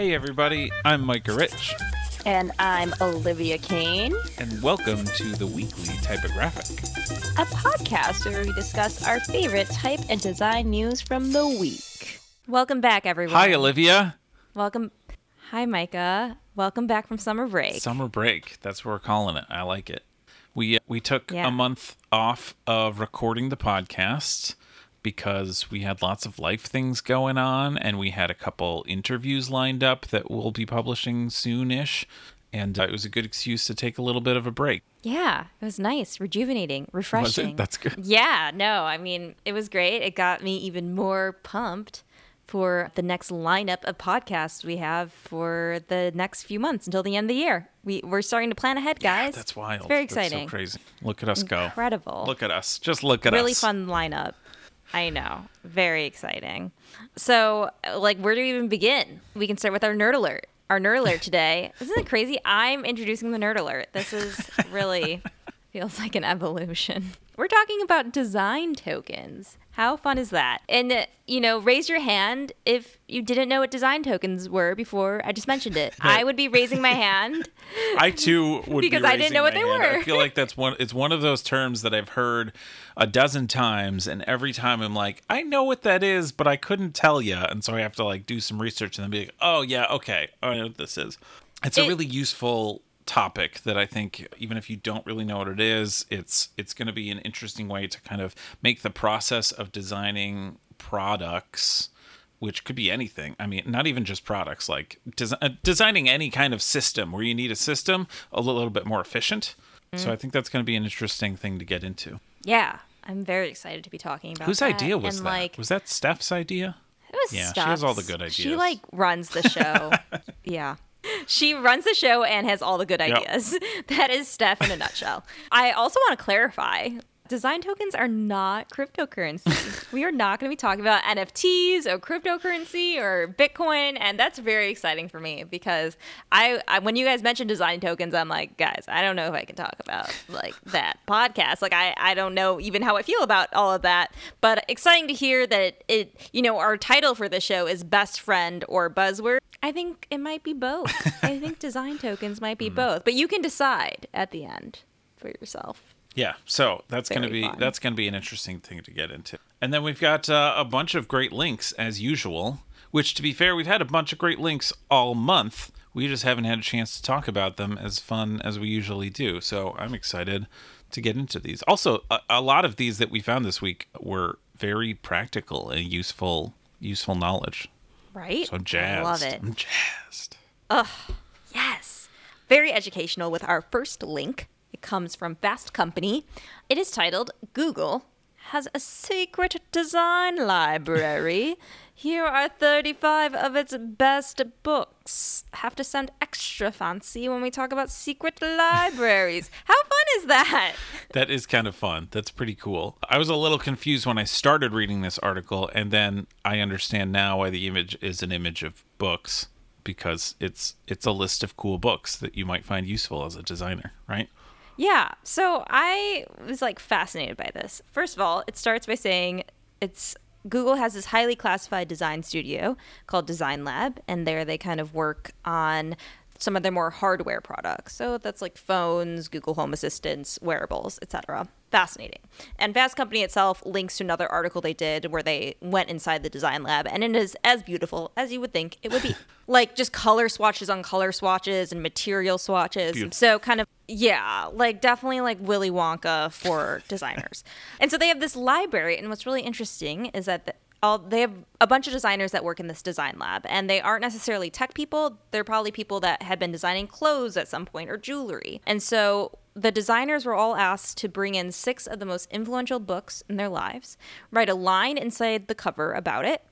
Hey, everybody, I'm Micah Rich, And I'm Olivia Kane, and welcome to the weekly typographic. a podcast where we discuss our favorite type and design news from the week. Welcome back, everyone. Hi, Olivia. Welcome. Hi, Micah. Welcome back from summer break. Summer break. That's what we're calling it. I like it. We uh, we took Yeah. a month off of recording the podcast because we had lots of life things going on, and we had a couple interviews lined up that we'll be publishing soonish. And uh, it was a good excuse to take a little bit of a break. yeah, it was nice, rejuvenating, refreshing. That's good. Yeah, no, I mean, it was great. It got me even more pumped for the next lineup of podcasts we have for the next few months until the end of the year. We, we're starting to plan ahead, guys. That's wild. It's very That's so exciting. crazy. Look at us go. Incredible. Look at us. Just look at really us. Really fun lineup. I know. Very exciting. So, like, where do we even begin? We can start with our nerd alert. Our nerd alert today. Isn't it crazy? I'm introducing the nerd alert. This is really feels like an evolution. We're talking about design tokens. How fun is that? And, uh, you know, raise your hand if you didn't know what design tokens were before I just mentioned it. I would be raising my hand. I too would Because be I didn't know what they hand. I feel like that's one. It's one of those terms that I've heard a dozen times, and every time I'm like, I know what that is, but I couldn't tell you, and so I have to like do some research and then be like, Oh yeah, okay, I know what this is. It's a really useful topic that I think even if you don't really know what it is, it's it's going to be an interesting way to kind of make the process of designing products which could be anything. I mean, not even just products, like des- uh, designing any kind of system where you need a system a little bit more efficient. Mm. So I think that's going to be an interesting thing to get into. Yeah. I'm very excited to be talking about Whose that. idea was and, that? Like, was that Steph's idea? It was Yeah, she has all the good ideas. She like runs the show. yeah. She runs the show and has all the good Yep. ideas. That is Steph in a nutshell. I also want to clarify design tokens are not cryptocurrency. we are not going to be talking about NFTs or cryptocurrency or Bitcoin. And that's very exciting for me because I, I when you guys mentioned design tokens, I'm like, guys, I don't know if I can talk about like that podcast. Like, I, I don't know even how I feel about all of that. But exciting to hear that it, you know, our title for the show is Best Friend or Buzzword. I think it might be both. I think design tokens might be hmm. both, but you can decide at the end for yourself. Yeah, so that's going to be fun. that's going to be an interesting thing to get into. And then we've got uh, a bunch of great links as usual. Which, to be fair, we've had a bunch of great links all month. We just haven't had a chance to talk about them as fun as we usually do. So I'm excited to get into these. Also, a, a lot of these that we found this week were very practical and useful useful knowledge. Right? So I'm jazzed. I love it. I'm jazzed. Yes. Very educational with our first link. It comes from Fast Company. It is titled Google has a secret design library. Here are 35 of its best books. Have to sound extra fancy when we talk about secret libraries. How fun is that? That is kind of fun. That's pretty cool. I was a little confused when I started reading this article, and then I understand now why the image is an image of books because it's it's a list of cool books that you might find useful as a designer, right? Yeah. So I was like fascinated by this. First of all, it starts by saying it's Google has this highly classified design studio called Design Lab, and there they kind of work on some of their more hardware products. So that's like phones, Google Home Assistants, wearables, etc. Fascinating. And Fast Company itself links to another article they did where they went inside the design lab, and it is as beautiful as you would think it would be. like just color swatches on color swatches and material swatches. Beautiful. So kind of yeah, like definitely like Willy Wonka for designers. and so they have this library, and what's really interesting is that the, all they have a bunch of designers that work in this design lab, and they aren't necessarily tech people. They're probably people that had been designing clothes at some point or jewelry. And so the designers were all asked to bring in six of the most influential books in their lives, write a line inside the cover about it,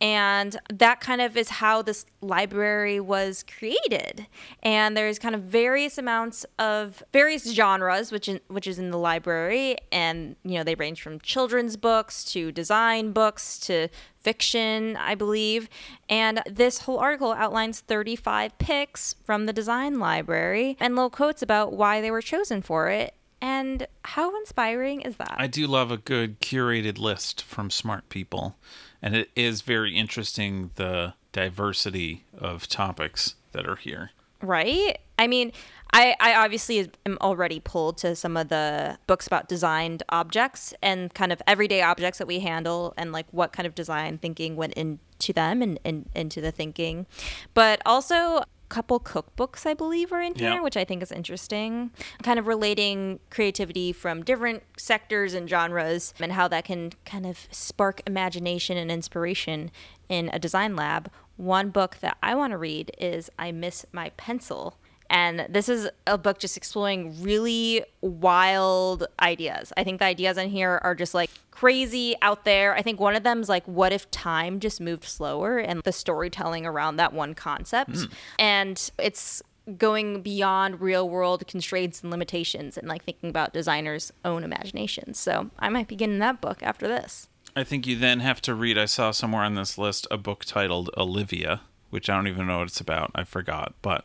and that kind of is how this library was created. And there's kind of various amounts of various genres which in, which is in the library. And you know they range from children's books to design books to fiction i believe. And this whole article outlines 35 picks from the design library and little quotes about why they were chosen for it. And how inspiring is that? I do love a good curated list from smart people. And it is very interesting the diversity of topics that are here. Right? I mean, I, I obviously am already pulled to some of the books about designed objects and kind of everyday objects that we handle and like what kind of design thinking went into them and, and into the thinking. But also couple cookbooks I believe are in here, Yeah. which I think is interesting. Kind of relating creativity from different sectors and genres and how that can kind of spark imagination and inspiration in a design lab. One book that I want to read is I Miss My Pencil. And this is a book just exploring really wild ideas. I think the ideas in here are just like crazy out there. I think one of them is like, what if time just moved slower and the storytelling around that one concept? Hmm. And it's going beyond real world constraints and limitations and like thinking about designers' own imaginations. So I might be getting that book after this. I think you then have to read. I saw somewhere on this list a book titled Olivia, which I don't even know what it's about. I forgot, but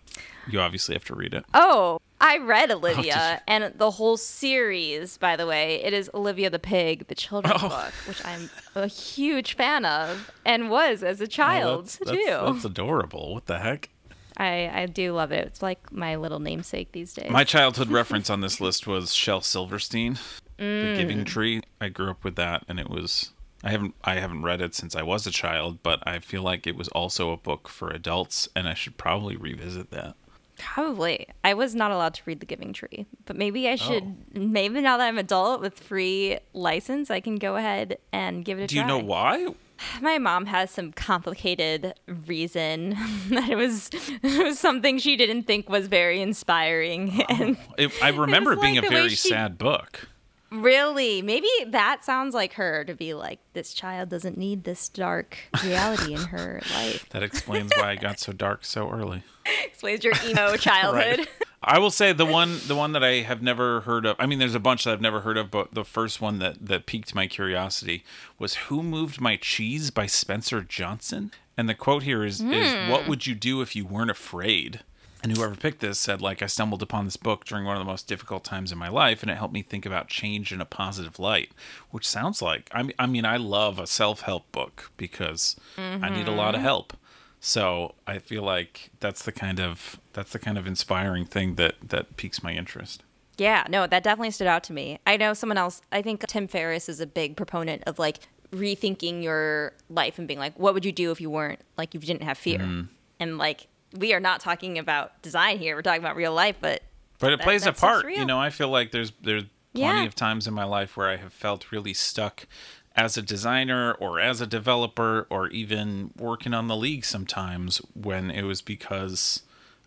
you obviously have to read it. Oh, I read Olivia and the whole series, by the way. It is Olivia the Pig, the children's Oh. book, which I'm a huge fan of and was as a child, Oh, that's, too. that's, that's adorable. What the heck? I, I do love it. It's like my little namesake these days. My childhood reference on this list was Shel Silverstein, Mm. The Giving Tree. I grew up with that, and it was. I haven't I haven't read it since I was a child, but I feel like it was also a book for adults, and I should probably revisit that. Probably. I was not allowed to read The Giving Tree, but maybe I oh. should. Oh. Maybe now that I'm adult with free license, I can go ahead and give it a Do try. you know why? My mom has some complicated reason that it was, it was something she didn't think was very inspiring. And It, I remember it being like a very she- sad book. Really, maybe that sounds like her to be like, this child doesn't need this dark reality in her life. That explains why I got so dark so early. Explains your emo childhood. Right. I will say the one the one that I have never heard of. I mean, there's a bunch that I've never heard of, but the first one that that piqued my curiosity was "Who Moved My Cheese" by Spencer Johnson. And the quote here is is "What hmm. would you do if you weren't afraid?" And whoever picked this said, like, I stumbled upon this book during one of the most difficult times in my life, and it helped me think about change in a positive light. Which sounds like I mean, I mean, I love a self help book because I need a lot of help. So I feel like that's the kind of that's the kind of inspiring thing that that piques my interest. Yeah, no, that definitely stood out to me. I know someone else, I think Tim Ferriss is a big proponent of like rethinking your life and being like, what would you do if you weren't like, you didn't have fear? Mm-hmm. And like, we are not talking about design here, we're talking about real life, but But it That- plays a part. You know, I feel like there's there's plenty Yeah. of times in my life where I have felt really stuck as a designer or as a developer or even working on the league sometimes when it was because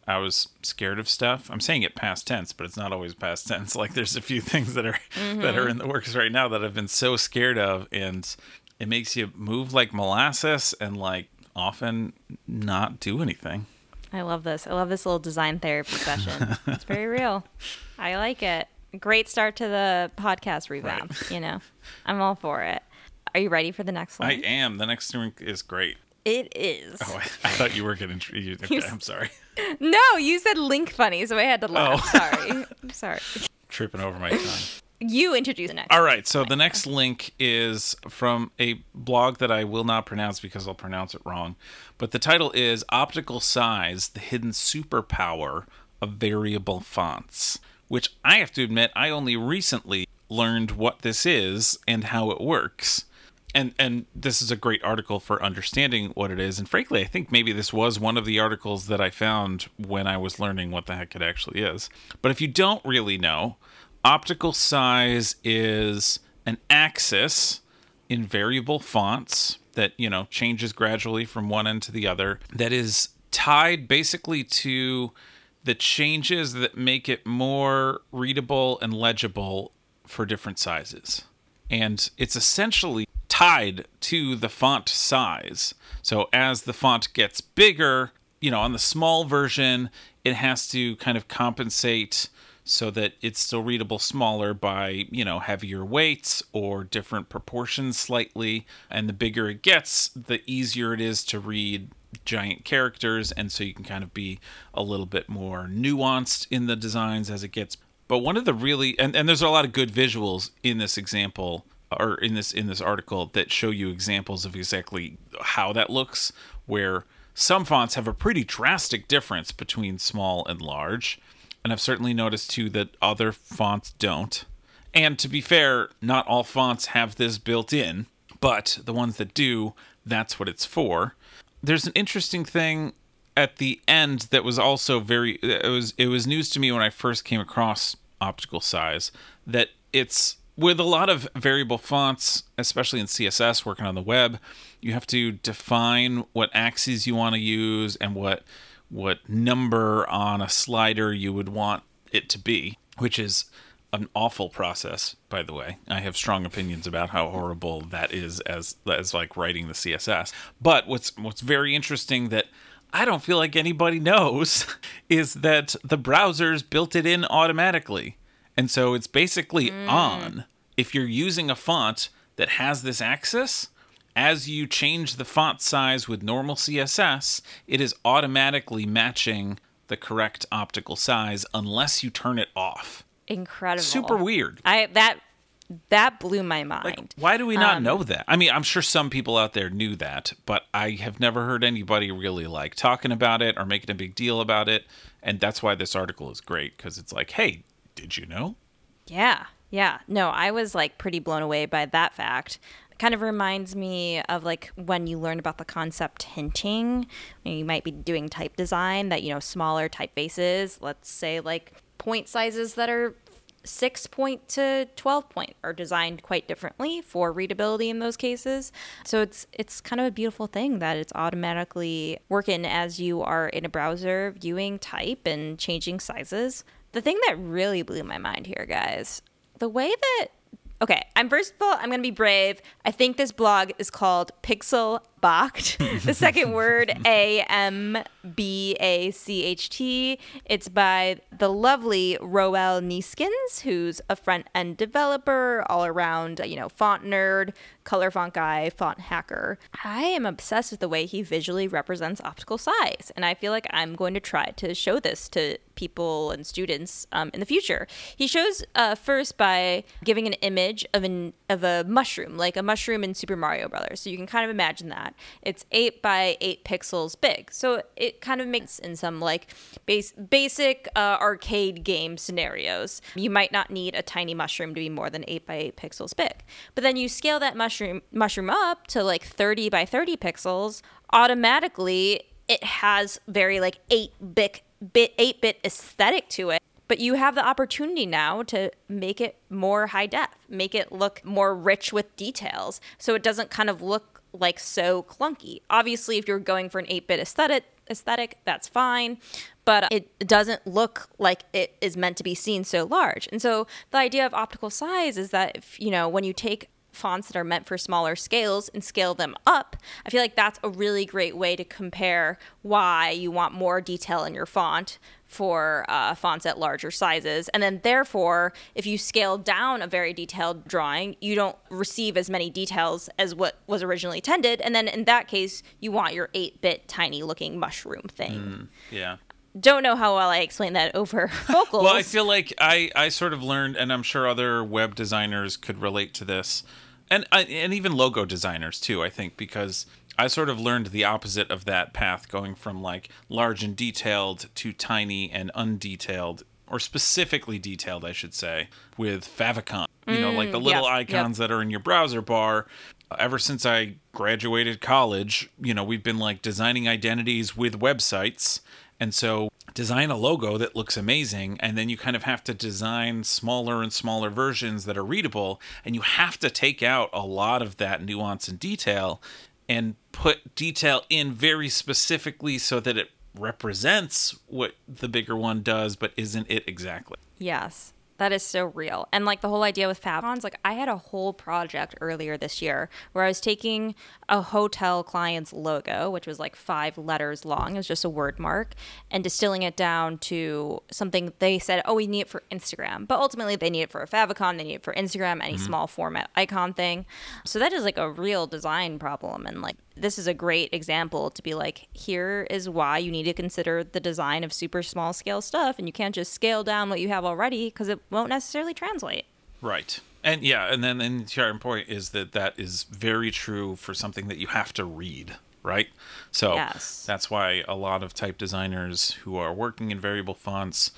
I was scared of stuff. I'm saying it past tense, but it's not always past tense. Like there's a few things that are that are mm-hmm. in the works right now that I've been so scared of and it makes you move like molasses and like often not do anything. I love this. I love this little design therapy session. it's very real. I like it. Great start to the podcast revamp, you know. I'm all for it. Are you ready for the next one? I am. The next drink is great. it is. Oh, I, I thought you were getting. You, okay, I'm sorry. No, you said link funny, so I had to laugh. Oh. Sorry. I'm sorry. Tripping over my tongue. You introduce the next. All right, so the next link is from a blog that I will not pronounce because I'll pronounce it wrong. But the title is Optical Size The Hidden Superpower of Variable Fonts, which I have to admit, I only recently learned what this is and how it works. And, and this is a great article for understanding what it is. And frankly, I think maybe this was one of the articles that I found when I was learning what the heck it actually is. But if you don't really know, optical size is an axis in variable fonts that you know changes gradually from one end to the other that is tied basically to the changes that make it more readable and legible for different sizes. And it's essentially tied to the font size. So as the font gets bigger you know on the small version it has to kind of compensate so that it's still readable smaller by you know heavier weights or different proportions slightly. And the bigger it gets the easier it is to read giant characters. And so you can kind of be a little bit more nuanced in the designs as it gets. But one of the really and, and there's a lot of good visuals in this example or in this in this article that show you examples of exactly how that looks where some fonts have a pretty drastic difference between small and large and I've certainly noticed too that other fonts don't. And to be fair, not all fonts have this built in, but the ones that do, that's what it's for. There's an interesting thing at the end that was also very it was it was news to me when I first came across optical size that it's with a lot of variable fonts, especially in CSS working on the web, you have to define what axes you want to use and what what number on a slider you would want it to be, which is an awful process, by the way. I have strong opinions about how horrible that is as as like writing the CSS. But what's what's very interesting that I don't feel like anybody knows is that the browsers built it in automatically. And so it's basically mm. on. If you're using a font that has this access, as you change the font size with normal CSS, it is automatically matching the correct optical size unless you turn it off. Incredible. Super weird. I that that blew my mind. Like, why do we not um, know that? I mean, I'm sure some people out there knew that, but I have never heard anybody really like talking about it or making a big deal about it. And that's why this article is great because it's like, hey, did you know? Yeah. Yeah. No, I was like pretty blown away by that fact kind of reminds me of like when you learn about the concept hinting. You might be doing type design that you know smaller typefaces let's say like point sizes that are 6 point to 12 point are designed quite differently for readability in those cases. So it's it's kind of a beautiful thing that it's automatically working as you are in a browser viewing type and changing sizes. The thing that really blew my mind here guys the way that Okay, I'm first of all, I'm gonna be brave. I think this blog is called Pixel Bacht. the second word, A M B A C H T. It's by the lovely Roel Nieskens, who's a front end developer, all around, you know, font nerd, color font guy, font hacker. I am obsessed with the way he visually represents optical size, and I feel like I'm going to try to show this to people and students um, in the future. He shows uh, first by giving an image of an of a mushroom, like a mushroom in Super Mario Brothers. So you can kind of imagine that. It's eight by eight pixels big. So it kind of makes in some like base, basic uh, arcade game scenarios. You might not need a tiny mushroom to be more than eight by eight pixels big. But then you scale that mushroom mushroom up to like 30 by 30 pixels, automatically it has very like 8 bit bit 8 bit aesthetic to it but you have the opportunity now to make it more high def, make it look more rich with details. So it doesn't kind of look like so clunky. Obviously, if you're going for an 8-bit aesthetic, aesthetic, that's fine, but it doesn't look like it is meant to be seen so large. And so the idea of optical size is that if, you know, when you take fonts that are meant for smaller scales and scale them up, I feel like that's a really great way to compare why you want more detail in your font for uh, fonts at larger sizes. And then, therefore, if you scale down a very detailed drawing, you don't receive as many details as what was originally intended. And then, in that case, you want your 8 bit tiny looking mushroom thing. Mm, yeah don't know how well I explained that over vocals. well, I feel like I, I sort of learned, and I'm sure other web designers could relate to this, and and even logo designers too. I think because I sort of learned the opposite of that path, going from like large and detailed to tiny and undetailed, or specifically detailed, I should say, with favicon. You mm, know, like the mm, little yep, icons yep. that are in your browser bar. Ever since I graduated college, you know, we've been like designing identities with websites. And so design a logo that looks amazing and then you kind of have to design smaller and smaller versions that are readable and you have to take out a lot of that nuance and detail and put detail in very specifically so that it represents what the bigger one does but isn't it exactly? Yes that is so real. And like the whole idea with favicons, like I had a whole project earlier this year where I was taking a hotel client's logo, which was like five letters long, it was just a word mark, and distilling it down to something they said, oh, we need it for Instagram. But ultimately, they need it for a favicon, they need it for Instagram, any mm-hmm. small format icon thing. So that is like a real design problem. And like this is a great example to be like, here is why you need to consider the design of super small scale stuff, and you can't just scale down what you have already because it won't necessarily translate. Right. And yeah, and then the entire point is that that is very true for something that you have to read, right? So Yes. that's why a lot of type designers who are working in variable fonts,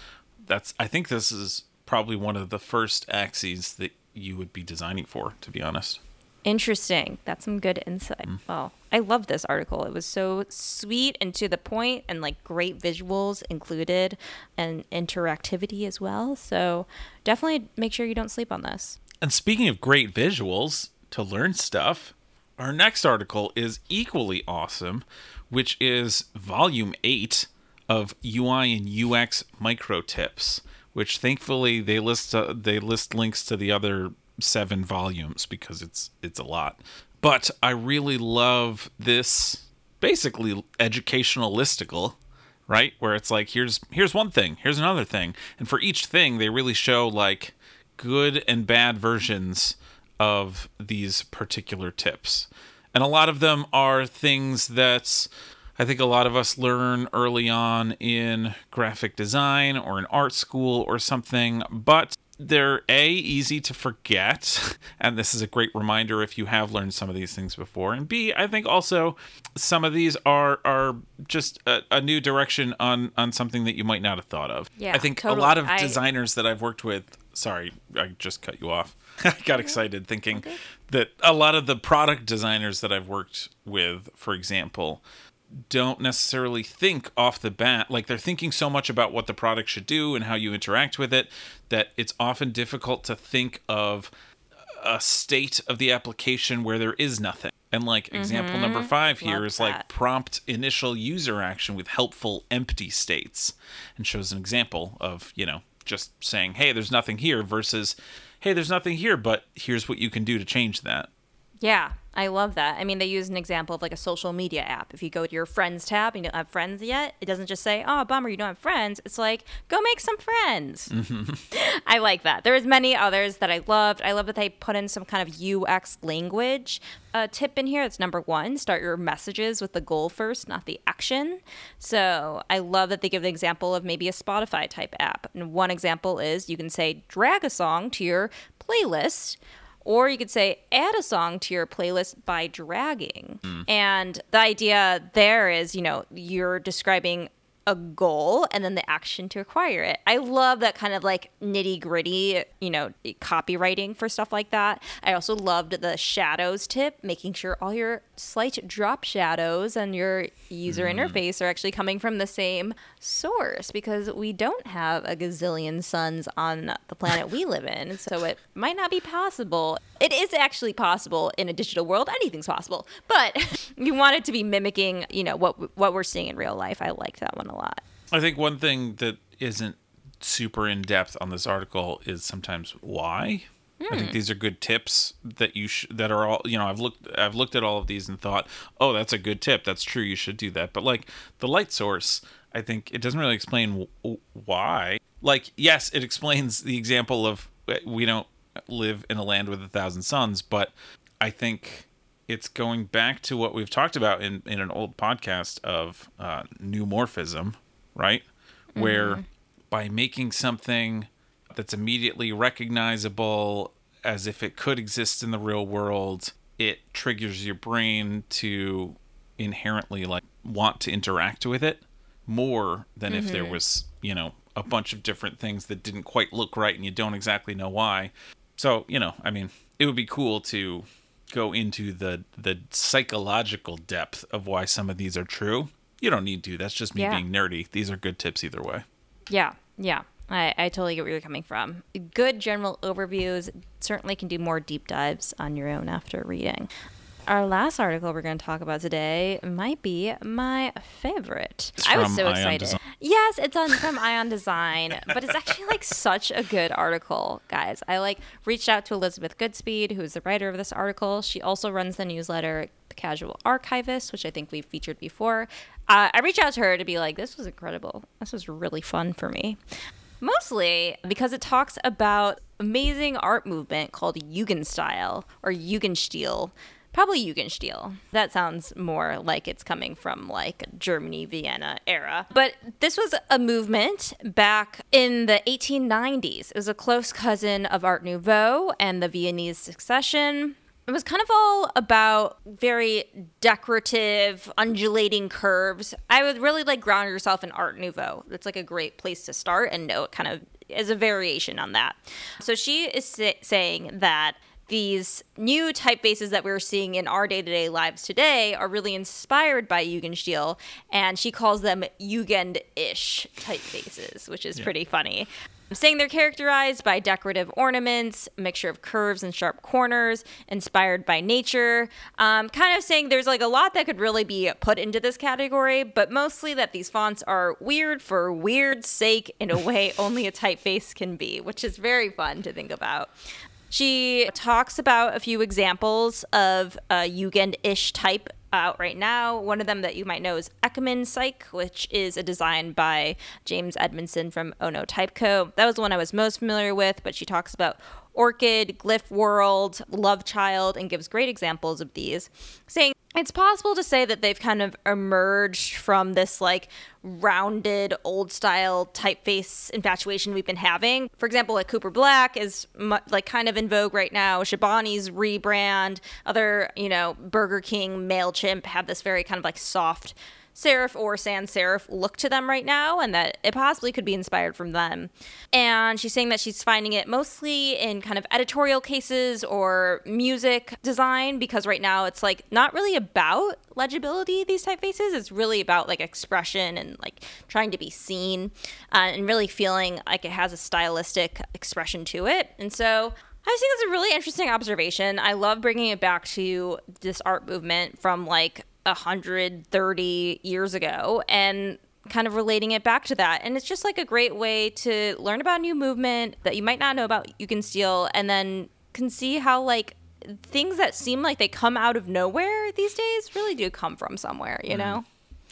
that's I think this is probably one of the first axes that you would be designing for, to be honest. Interesting. That's some good insight. Well, I love this article. It was so sweet and to the point and like great visuals included and interactivity as well. So definitely make sure you don't sleep on this. And speaking of great visuals to learn stuff, our next article is equally awesome, which is volume 8 of UI and UX micro tips, which thankfully they list uh, they list links to the other 7 volumes because it's it's a lot. But I really love this basically educational listicle right? Where it's like here's here's one thing here's another thing. And for each thing they really show like good and bad versions of these particular tips. And a lot of them are things that i think a lot of us learn early on in graphic design or in art school or something but they're a easy to forget and this is a great reminder if you have learned some of these things before and b i think also some of these are are just a, a new direction on on something that you might not have thought of. Yeah, i think totally. a lot of I- designers that i've worked with sorry i just cut you off. I got excited thinking that a lot of the product designers that i've worked with for example don't necessarily think off the bat like they're thinking so much about what the product should do and how you interact with it that it's often difficult to think of a state of the application where there is nothing. And like example number five here Mm-hmm. Love is like prompt initial user action with helpful empty states and shows an example of you know just saying hey there's nothing here versus hey there's nothing here but here's what you can do to change that Yeah, I love that. I mean, they use an example of like a social media app. If you go to your friends tab and you don't have friends yet, it doesn't just say, "Oh, bummer, you don't have friends." It's like, "Go make some friends." I like that. There's many others that I loved. I love that they put in some kind of UX language uh, tip in here. It's number one: start your messages with the goal first, not the action. So I love that they give the example of maybe a Spotify type app. And one example is you can say, "Drag a song to your playlist." Or you could say, add a song to your playlist by dragging. Mm. And the idea there is, you know, you're describing a goal and then the action to acquire it. I love that kind of like nitty gritty, you know, copywriting for stuff like that. I also loved the shadows tip, making sure all your slight drop shadows and your user mm-hmm. interface are actually coming from the same source because we don't have a gazillion suns on the planet we live in. So it might not be possible. It is actually possible in a digital world. Anything's possible. But you want it to be mimicking, you know, what what we're seeing in real life. I like that one a lot. I think one thing that isn't super in depth on this article is sometimes why. I think these are good tips that you sh- that are all you know. I've looked I've looked at all of these and thought, oh, that's a good tip. That's true. You should do that. But like the light source, I think it doesn't really explain w- why. Like, yes, it explains the example of uh, we don't live in a land with a thousand suns, but I think it's going back to what we've talked about in, in an old podcast of uh, neumorphism, right? Where by making something that's immediately recognizable as if it could exist in the real world, it triggers your brain to inherently like want to interact with it more than if there was, you know, a bunch of different things that didn't quite look right and you don't exactly know why. So, you know, I mean, it would be cool to go into the the psychological depth of why some of these are true. You don't need to. That's just me Yeah. being nerdy. These are good tips either way. Yeah, yeah. I, I totally get where you're coming from. Good general overviews. Certainly can do more deep dives on your own after reading. Our last article we're going to talk about today might be my favorite. It's I was so Ion excited. Design. Yes, it's on from Eye on Design, but it's actually like such a good article, guys. I like reached out to Elizabeth Goodspeed, who is the writer of this article. She also runs the newsletter The Casual Archivist, which I think we've featured before. Uh, I reached out to her to be like, this was incredible. This was really fun for me. Mostly because it talks about amazing art movement called Jugendstyle or Jugendstil, Probably Jugendstil. That sounds more like it's coming from like Germany, Vienna era. But this was a movement back in the 1890s. It was a close cousin of Art Nouveau and the Viennese Secession. It was kind of all about very decorative, undulating curves. I would really like ground yourself in Art Nouveau. It's like a great place to start and know it kind of is a variation on that. So she is sa- saying that these new typefaces that we're seeing in our day-to-day lives today are really inspired by Jugendstil, and she calls them Jugend-ish typefaces, which is pretty funny. Saying they're characterized by decorative ornaments, mixture of curves and sharp corners, inspired by nature. Um, kind of saying there's like a lot that could really be put into this category, but mostly that these fonts are weird for weird's sake in a way only a typeface can be, which is very fun to think about. She talks about a few examples of a Jugend ish type out right now. One of them that you might know is Eckmannpsych, which is a design by James Edmondson from Ono Type Co. That was the one I was most familiar with, but she talks about Orchid, Glyph World, Love Child, and gives great examples of these, saying it's possible to say that they've kind of emerged from this like rounded old style typeface infatuation we've been having. For example, like Cooper Black is mu- like kind of in vogue right now. Chobani's rebrand, other, you know, Burger King, MailChimp have this very kind of like soft serif or sans serif look to them right now and that it possibly could be inspired from them. And she's saying that she's finding it mostly in kind of editorial cases or music design because right now it's like not really about legibility these typefaces it's really about like expression and like trying to be seen uh, and really feeling like it has a stylistic expression to it and so I think that's a really interesting observation. I love bringing it back to this art movement from like 130 years ago and kind of relating it back to that. And it's just like a great way to learn about a new movement that you might not know about you can steal, and then can see how like things that seem like they come out of nowhere these days really do come from somewhere, you mm. know?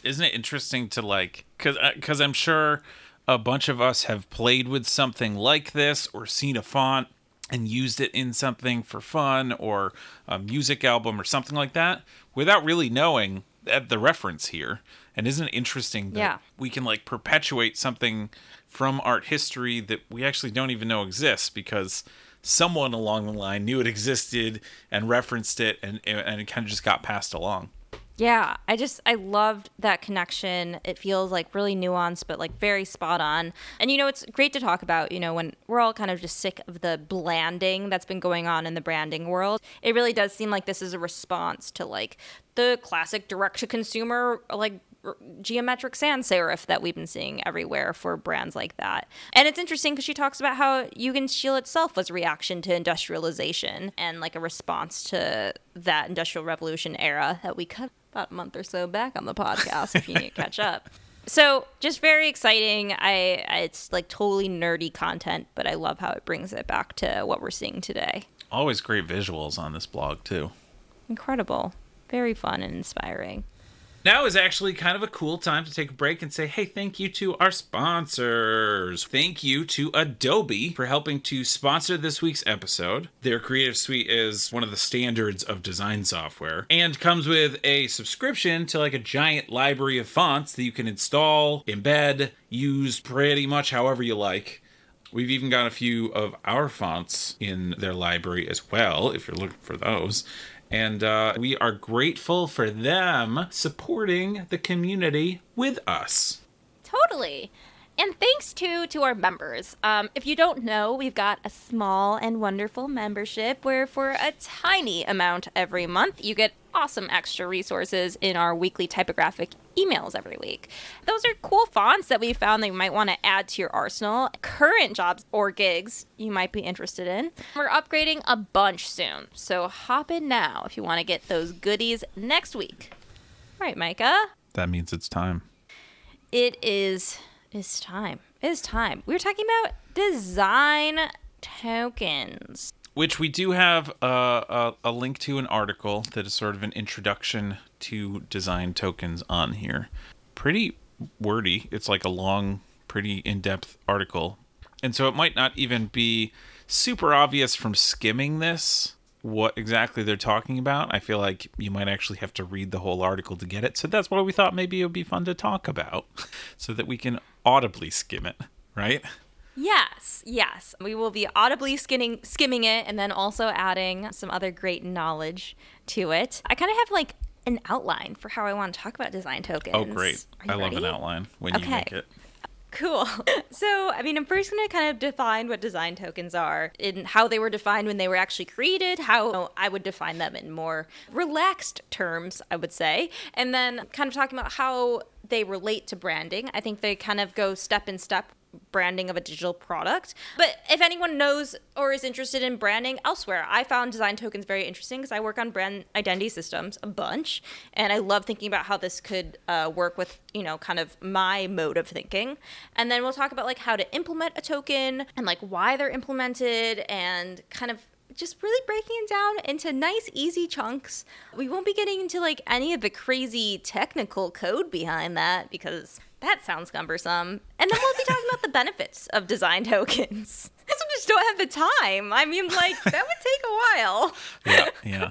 Isn't it interesting to like cuz uh, cuz I'm sure a bunch of us have played with something like this or seen a font and used it in something for fun or a music album or something like that without really knowing the reference here. And isn't it interesting that Yeah. we can like perpetuate something from art history that we actually don't even know exists because someone along the line knew it existed and referenced it and and it kind of just got passed along. Yeah, I just I loved that connection. It feels like really nuanced, but like very spot on. And you know, it's great to talk about. You know, when we're all kind of just sick of the blanding that's been going on in the branding world, it really does seem like this is a response to like the classic direct to consumer like geometric sans serif that we've been seeing everywhere for brands like that. And it's interesting because she talks about how Jugendstil itself was a reaction to industrialization and like a response to that industrial revolution era that we cut about a month or so back on the podcast if you need to catch up. So just very exciting. I it's like totally nerdy content, but I love how it brings it back to what we're seeing today. Always great visuals on this blog too. Incredible. Very fun and inspiring. Now is actually kind of a cool time to take a break and say, hey, thank you to our sponsors. Thank you to Adobe for helping to sponsor this week's episode. Their Creative Suite is one of the standards of design software and comes with a subscription to like a giant library of fonts that you can install, embed, use pretty much however you like. We've even got a few of our fonts in their library as well, if you're looking for those. And uh, we are grateful for them supporting the community with us. Totally. And thanks to to our members. Um, if you don't know, we've got a small and wonderful membership where for a tiny amount every month you get awesome extra resources in our weekly typographic emails every week. Those are cool fonts that we found that you might want to add to your arsenal. Current jobs or gigs you might be interested in. We're upgrading a bunch soon, so hop in now if you want to get those goodies next week. All right, Micah. That means it's time. It is it's time. It is time. We were talking about design tokens. Which we do have a, a, a link to an article that is sort of an introduction to design tokens on here. Pretty wordy. It's like a long, pretty in depth article. And so it might not even be super obvious from skimming this what exactly they're talking about, I feel like you might actually have to read the whole article to get it. So that's why we thought maybe it would be fun to talk about so that we can audibly skim it, right? Yes, yes. We will be audibly skimming skimming it and then also adding some other great knowledge to it. I kind of have like an outline for how I want to talk about design tokens. Oh, great. You I love an outline when you Okay. make it. Cool. So, I mean, I'm first going to kind of define what design tokens are and how they were defined when they were actually created, how I would define them in more relaxed terms, I would say, and then kind of talking about how they relate to branding. I think they kind of go step in step branding of a digital product. But if anyone knows or is interested in branding elsewhere, I found design tokens very interesting because I work on brand identity systems a bunch, and I love thinking about how this could uh, work with you know kind of my mode of thinking. And then we'll talk about like how to implement a token and like why they're implemented and kind of just really breaking it down into nice, easy chunks. We won't be getting into like any of the crazy technical code behind that because that sounds cumbersome. And then we'll be talking about the benefits of design tokens. I just don't have the time. I mean, like, that would take a while. Yeah, yeah.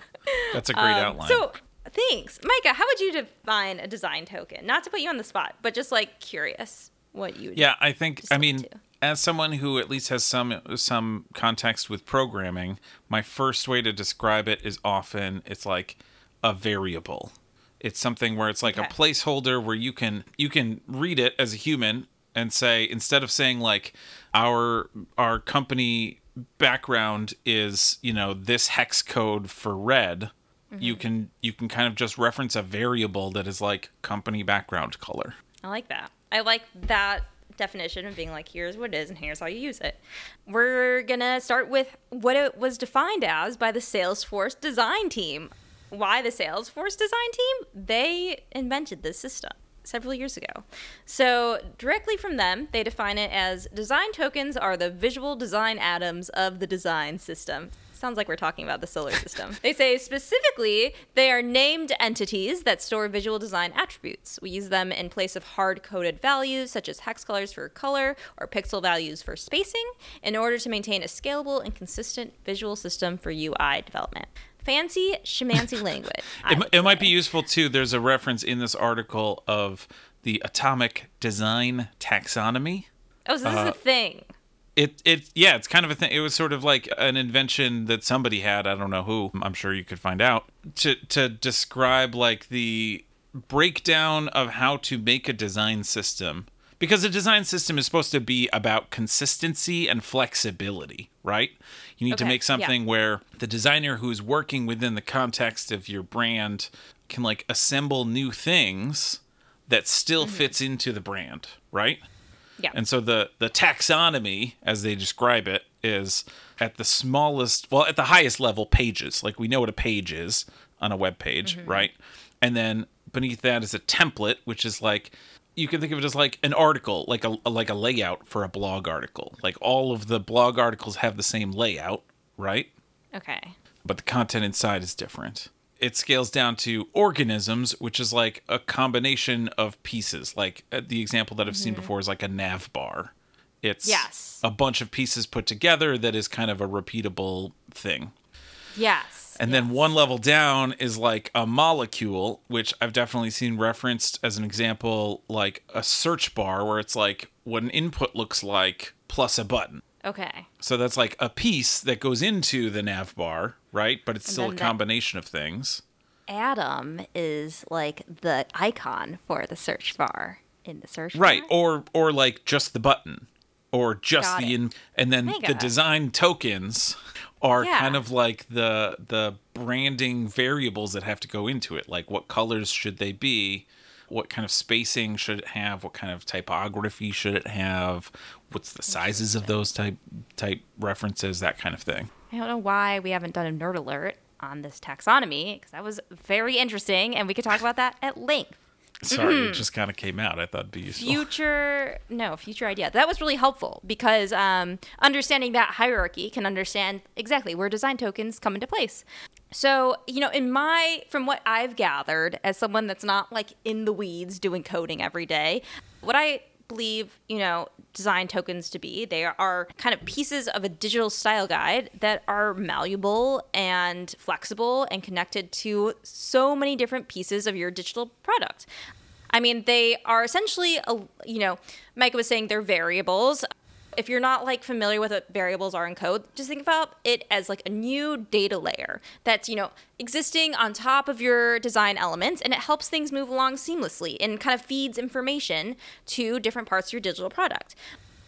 That's a great Um, outline. So, thanks. Micah, how would you define a design token? Not to put you on the spot, but just like curious what you would. Yeah, I think I mean to. as someone who at least has some some context with programming, my first way to describe it is often it's like a variable. It's something where it's like Okay. a placeholder where you can you can read it as a human and say instead of saying like our our company background is, you know, this hex code for red, you mm-hmm. can you can kind of just reference a variable that is like company background color. I like that. I like that definition of being like, here's what it is and here's how you use it. We're gonna start with what it was defined as by the Salesforce design team. Why the Salesforce design team? They invented this system several years ago. So, directly from them, they define it as design tokens are the visual design atoms of the design system. Sounds like we're talking about the solar system. they say specifically they are named entities that store visual design attributes. We use them in place of hard coded values such as hex colors for color or pixel values for spacing in order to maintain a scalable and consistent visual system for UI development. Fancy schemancy language. It, it might be useful too. There's a reference in this article of the atomic design taxonomy. Oh, so this uh, is a thing. It it yeah, it's kind of a thing. It was sort of like an invention that somebody had. I don't know who. I'm sure you could find out to to describe like the breakdown of how to make a design system. Because a design system is supposed to be about consistency and flexibility, right? You need to Okay, make yeah. something where the designer who's working within the context of your brand can like assemble new things that still Mm-hmm. fits into the brand, right? Yeah. And so the the taxonomy, as they describe it, is at the smallest, well, at the highest level, pages. Like we know what a page is on a web page, Mm-hmm. right? And then beneath that is a template, which is like you can think of it as like an article, like a like a layout for a blog article. Like all of the blog articles have the same layout, right? okay. but the content inside is different. It scales down to organisms, which is like a combination of pieces. Like uh, the example that I've seen before is like a nav bar. It's Yes. a bunch of pieces put together that is kind of a repeatable thing. Yes. And then one level down is like a molecule, which I've definitely seen referenced as an example, like a search bar where it's like what an input looks like plus a button. Okay. So that's like a piece that goes into the nav bar, right? But it's And still a combination of things. Atom is like the icon for the search bar in the search bar. Right. bar. Or or like just the button or just Got the in and then I the design tokens are Yeah. kind of like the the branding variables that have to go into it. Like what colors should they be? What kind of spacing should it have? What kind of typography should it have? What's the sizes of those type type references? That kind of thing. I don't know why we haven't done a nerd alert on this taxonomy because that was very interesting and we could talk about that at length. Sorry, Mm-hmm. it just kind of came out. I thought it'd be useful. Future, no, future idea. That was really helpful because um, understanding that hierarchy can understand exactly where design tokens come into place. So, you know, in my, from what I've gathered as someone that's not like in the weeds doing coding every day, what I believe, you know, design tokens to be. They are kind of pieces of a digital style guide that are malleable and flexible and connected to so many different pieces of your digital product. I mean, they are essentially, a, you know, Micah was saying they're variables if you're not like familiar with what variables are in code, just think about it as like a new data layer that's, you know, existing on top of your design elements and it helps things move along seamlessly and kind of feeds information to different parts of your digital product.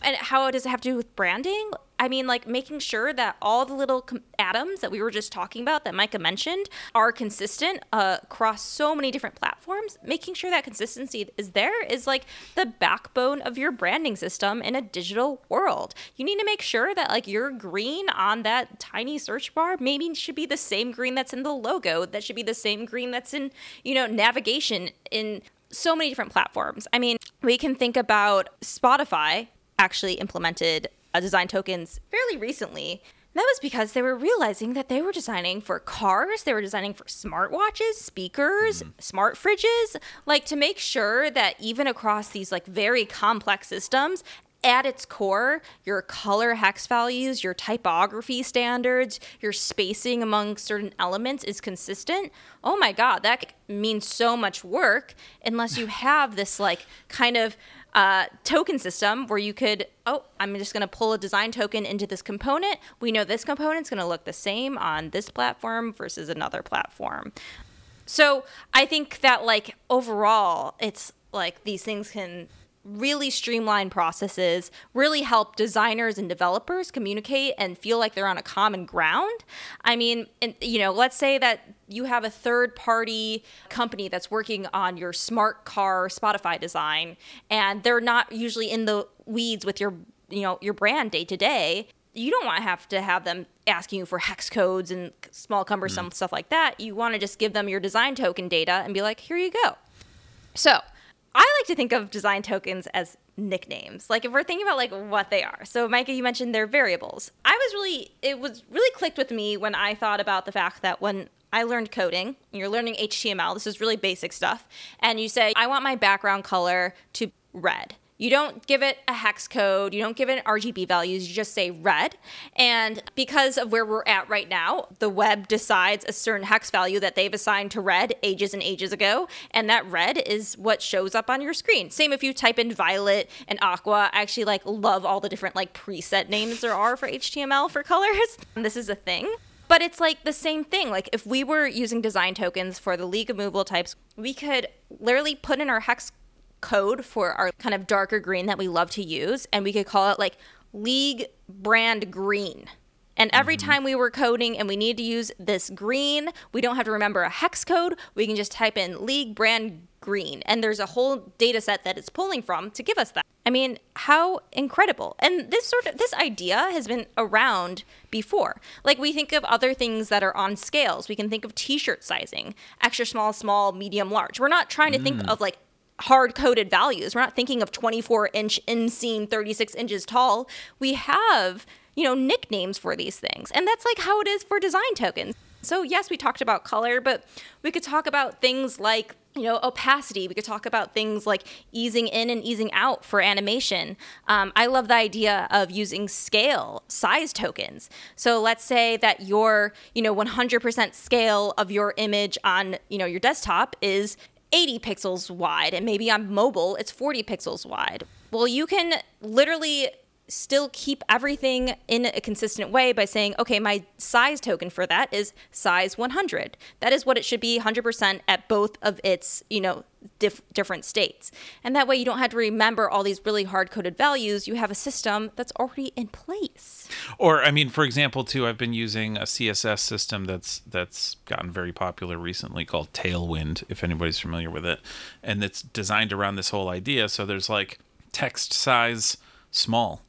And how does it have to do with branding? I mean, like making sure that all the little com- atoms that we were just talking about that Micah mentioned are consistent uh, across so many different platforms. Making sure that consistency is there is like the backbone of your branding system in a digital world. You need to make sure that like your green on that tiny search bar maybe should be the same green that's in the logo. That should be the same green that's in, you know, navigation in so many different platforms. I mean, we can think about Spotify actually implemented design tokens fairly recently. That was because they were realizing that they were designing for cars, they were designing for smartwatches, speakers, mm. smart fridges, like to make sure that even across these like very complex systems, at its core, your color hex values, your typography standards, your spacing among certain elements is consistent. Oh my God, that means so much work unless you have this like kind of uh, token system where you could, oh, I'm just going to pull a design token into this component. We know this component's going to look the same on this platform versus another platform. So I think that, like, overall, it's like these things can really streamline processes, really help designers and developers communicate and feel like they're on a common ground. I mean, and, you know, let's say that you have a third party company that's working on your smart car Spotify design and they're not usually in the weeds with your you know your brand day to day you don't want to have to have them asking you for hex codes and small cumbersome mm. stuff like that you want to just give them your design token data and be like here you go so I like to think of design tokens as nicknames. Like if we're thinking about like what they are. So Micah, you mentioned they're variables. I was really it was really clicked with me when I thought about the fact that when I learned coding, you're learning HTML, this is really basic stuff, and you say, I want my background color to red. You don't give it a hex code, you don't give it RGB values, you just say red. And because of where we're at right now, the web decides a certain hex value that they've assigned to red ages and ages ago, and that red is what shows up on your screen. Same if you type in violet and aqua. I actually like love all the different like preset names there are for HTML for colors. And this is a thing. But it's like the same thing. Like if we were using design tokens for the League of Moveable Types, we could literally put in our hex code for our kind of darker green that we love to use, and we could call it like League Brand Green. And every mm-hmm. time we were coding and we need to use this green, we don't have to remember a hex code. We can just type in League Brand Green, and there's a whole data set that it's pulling from to give us that. I mean, how incredible. And this sort of this idea has been around before. Like we think of other things that are on scales. We can think of t-shirt sizing, extra small, small, medium, large. We're not trying to mm. think of like hard coded values. We're not thinking of 24 inch inseam, 36 inches tall. We have, you know, nicknames for these things. And that's like how it is for design tokens. So, yes, we talked about color, but we could talk about things like, you know, opacity. We could talk about things like easing in and easing out for animation. Um, I love the idea of using scale, size tokens. So let's say that your, you know, 100% scale of your image on, you know, your desktop is 80 pixels wide and maybe on mobile it's 40 pixels wide. Well, you can literally still keep everything in a consistent way by saying, okay, my size token for that is size 100. That is what it should be 100% at both of its, you know, dif- different states. And that way you don't have to remember all these really hard coded values. You have a system that's already in place. Or I mean, for example, too, I've been using a CSS system that's that's gotten very popular recently called Tailwind, if anybody's familiar with it. And it's designed around this whole idea. So there's like text size small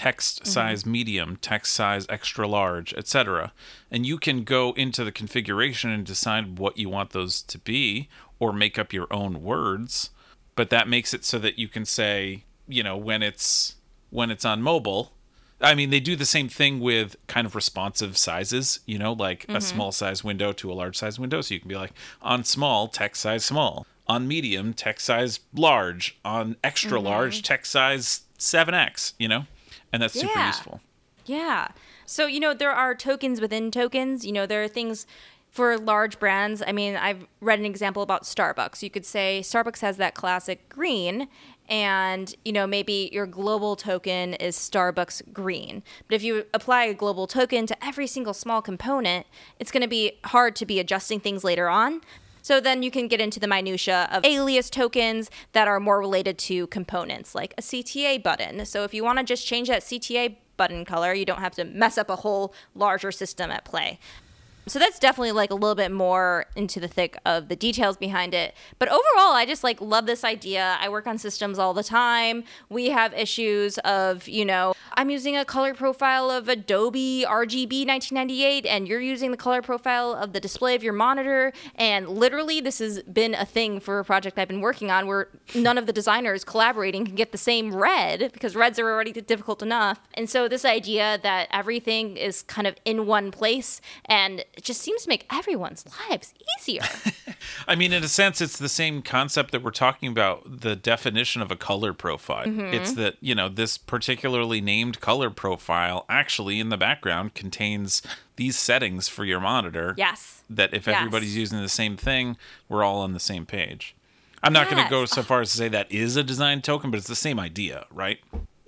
text mm-hmm. size medium, text size extra large, etc. And you can go into the configuration and decide what you want those to be or make up your own words. But that makes it so that you can say, you know, when it's when it's on mobile, I mean, they do the same thing with kind of responsive sizes, you know, like mm-hmm. a small size window to a large size window. So you can be like, on small, text size small. on medium, text size large, on extra Mm-hmm. large, text size 7x, you know? And that's super Yeah. useful. Yeah. So, you know, there are tokens within tokens. You know, there are things for large brands. I mean, I've read an example about Starbucks. You could say Starbucks has that classic green, and, you know, maybe your global token is Starbucks green. But if you apply a global token to every single small component, it's going to be hard to be adjusting things later on. So then you can get into the minutia of alias tokens that are more related to components, like a CTA button. So if you want to just change that CTA button color, you don't have to mess up a whole larger system at play. So that's definitely like a little bit more into the thick of the details behind it. But overall, I just like love this idea. I work on systems all the time. We have issues of, you know, I'm using a color profile of Adobe RGB 1998 and you're using the color profile of the display of your monitor and literally this has been a thing for a project I've been working on where none of the designers collaborating can get the same red because reds are already difficult enough. And so this idea that everything is kind of in one place and it just seems to make everyone's lives easier. I mean, in a sense, it's the same concept that we're talking about the definition of a color profile. Mm-hmm. It's that, you know, this particularly named color profile actually in the background contains these settings for your monitor. yes. That if Yes. everybody's using the same thing, we're all on the same page. I'm not going to go so far as to say that is a design token, but it's the same idea, right?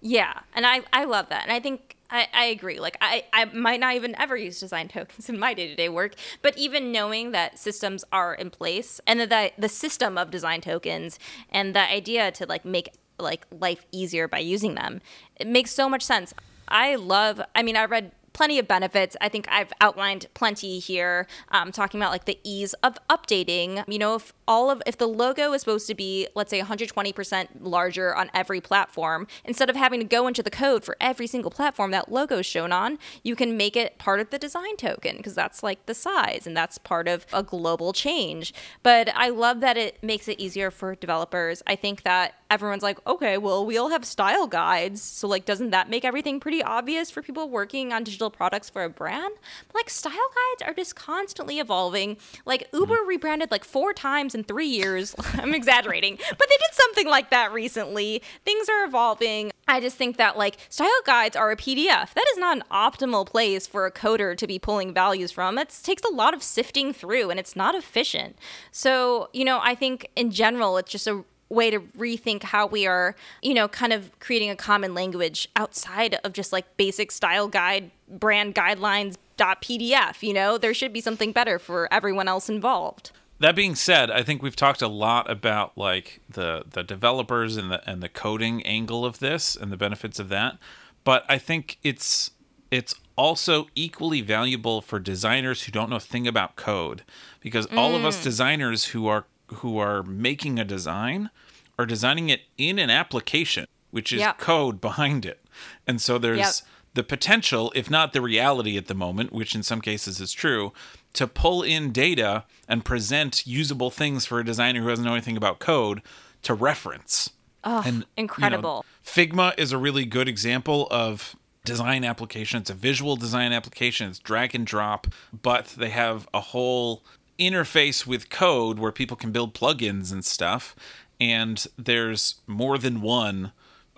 Yeah, and I, I love that. And I think I, I agree. Like I, I might not even ever use design tokens in my day-to-day work, but even knowing that systems are in place and that the, the system of design tokens and the idea to like make like life easier by using them, it makes so much sense. I love I mean I read plenty of benefits. I think I've outlined plenty here, um, talking about like the ease of updating. You know, if all of if the logo is supposed to be, let's say, 120% larger on every platform, instead of having to go into the code for every single platform that logo is shown on, you can make it part of the design token because that's like the size and that's part of a global change. But I love that it makes it easier for developers. I think that everyone's like, okay, well, we all have style guides. So, like, doesn't that make everything pretty obvious for people working on digital products for a brand? But, like, style guides are just constantly evolving. Like, Uber mm-hmm. rebranded like four times in three years. I'm exaggerating, but they did something like that recently. Things are evolving. I just think that, like, style guides are a PDF. That is not an optimal place for a coder to be pulling values from. It takes a lot of sifting through and it's not efficient. So, you know, I think in general, it's just a way to rethink how we are, you know, kind of creating a common language outside of just like basic style guide, brand guidelines. PDF, you know, there should be something better for everyone else involved. That being said, I think we've talked a lot about like the the developers and the and the coding angle of this and the benefits of that. But I think it's it's also equally valuable for designers who don't know a thing about code because all of Mm. us designers who are who are making a design are designing it in an application which is Yep. code behind it. And so there's Yep. the potential, if not the reality at the moment, which in some cases is true, to pull in data and present usable things for a designer who doesn't know anything about code to reference. Oh, And, you know, incredible. Figma is a really good example of design application. It's a visual design application. It's drag and drop, but they have a whole interface with code where people can build plugins and stuff. And there's more than one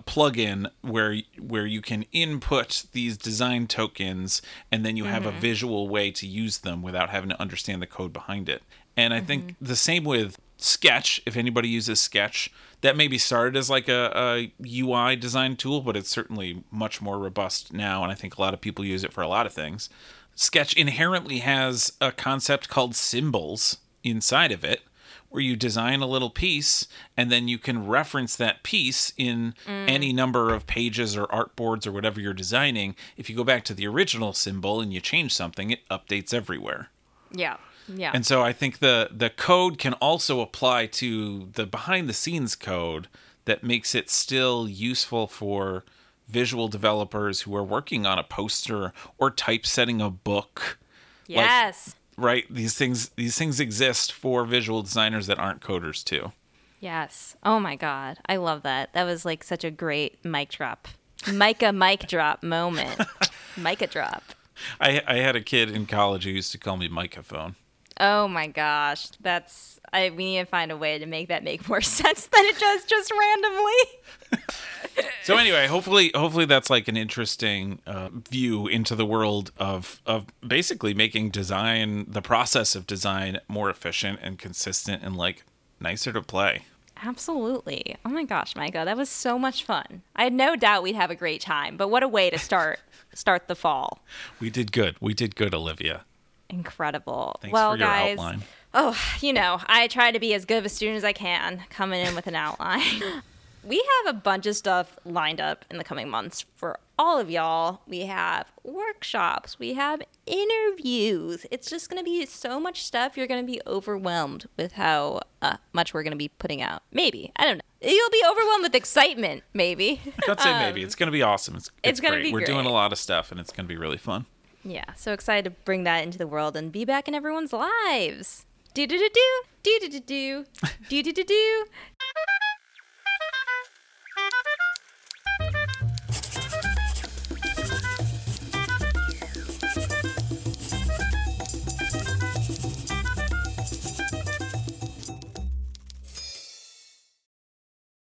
plugin where where you can input these design tokens and then you have a mm-hmm. visual way to use them without having to understand the code behind it. And I think mm-hmm. the same with Sketch, if anybody uses Sketch, that maybe started as like a, a UI design tool, but it's certainly much more robust now and I think a lot of people use it for a lot of things. Sketch inherently has a concept called symbols inside of it where you design a little piece and then you can reference that piece in mm. any number of pages or artboards or whatever you're designing. If you go back to the original symbol and you change something, it updates everywhere. Yeah. Yeah. And so I think the the code can also apply to the behind the scenes code that makes it still useful for visual developers who are working on a poster or typesetting a book yes. right these things these things exist for visual designers that aren't coders too Yes. Oh my God. I love that. That was like such a great mic drop. Micah mic drop moment. Micah drop. i i had a kid in college who used to call me microphone Oh my gosh, that's I. We need to find a way to make that make more sense than it does just randomly. So anyway, hopefully, hopefully that's like an interesting uh, view into the world of of basically making design, the process of design, more efficient and consistent and like nicer to play. Absolutely. Oh my gosh, Micah, that was so much fun. I had no doubt we'd have a great time. But what a way to start start the fall. We did good. We did good, Olivia. Incredible. Thanks well, for your guys, outline. Oh, you know, I try to be as good of a student as I can, coming in with an outline. we have a bunch of stuff lined up in the coming months for all of y'all. We have workshops, we have interviews. It's just going to be so much stuff. You're going to be overwhelmed with how uh, much we're going to be putting out. Maybe. I don't know. You'll be overwhelmed with excitement, maybe. I'd say um, maybe. It's going to be awesome. It's, it's, it's going to be We're great. doing a lot of stuff and it's going to be really fun. Yeah. So excited to bring that into the world and be back in everyone's lives. Do do do do. Do do do do. Do do do do.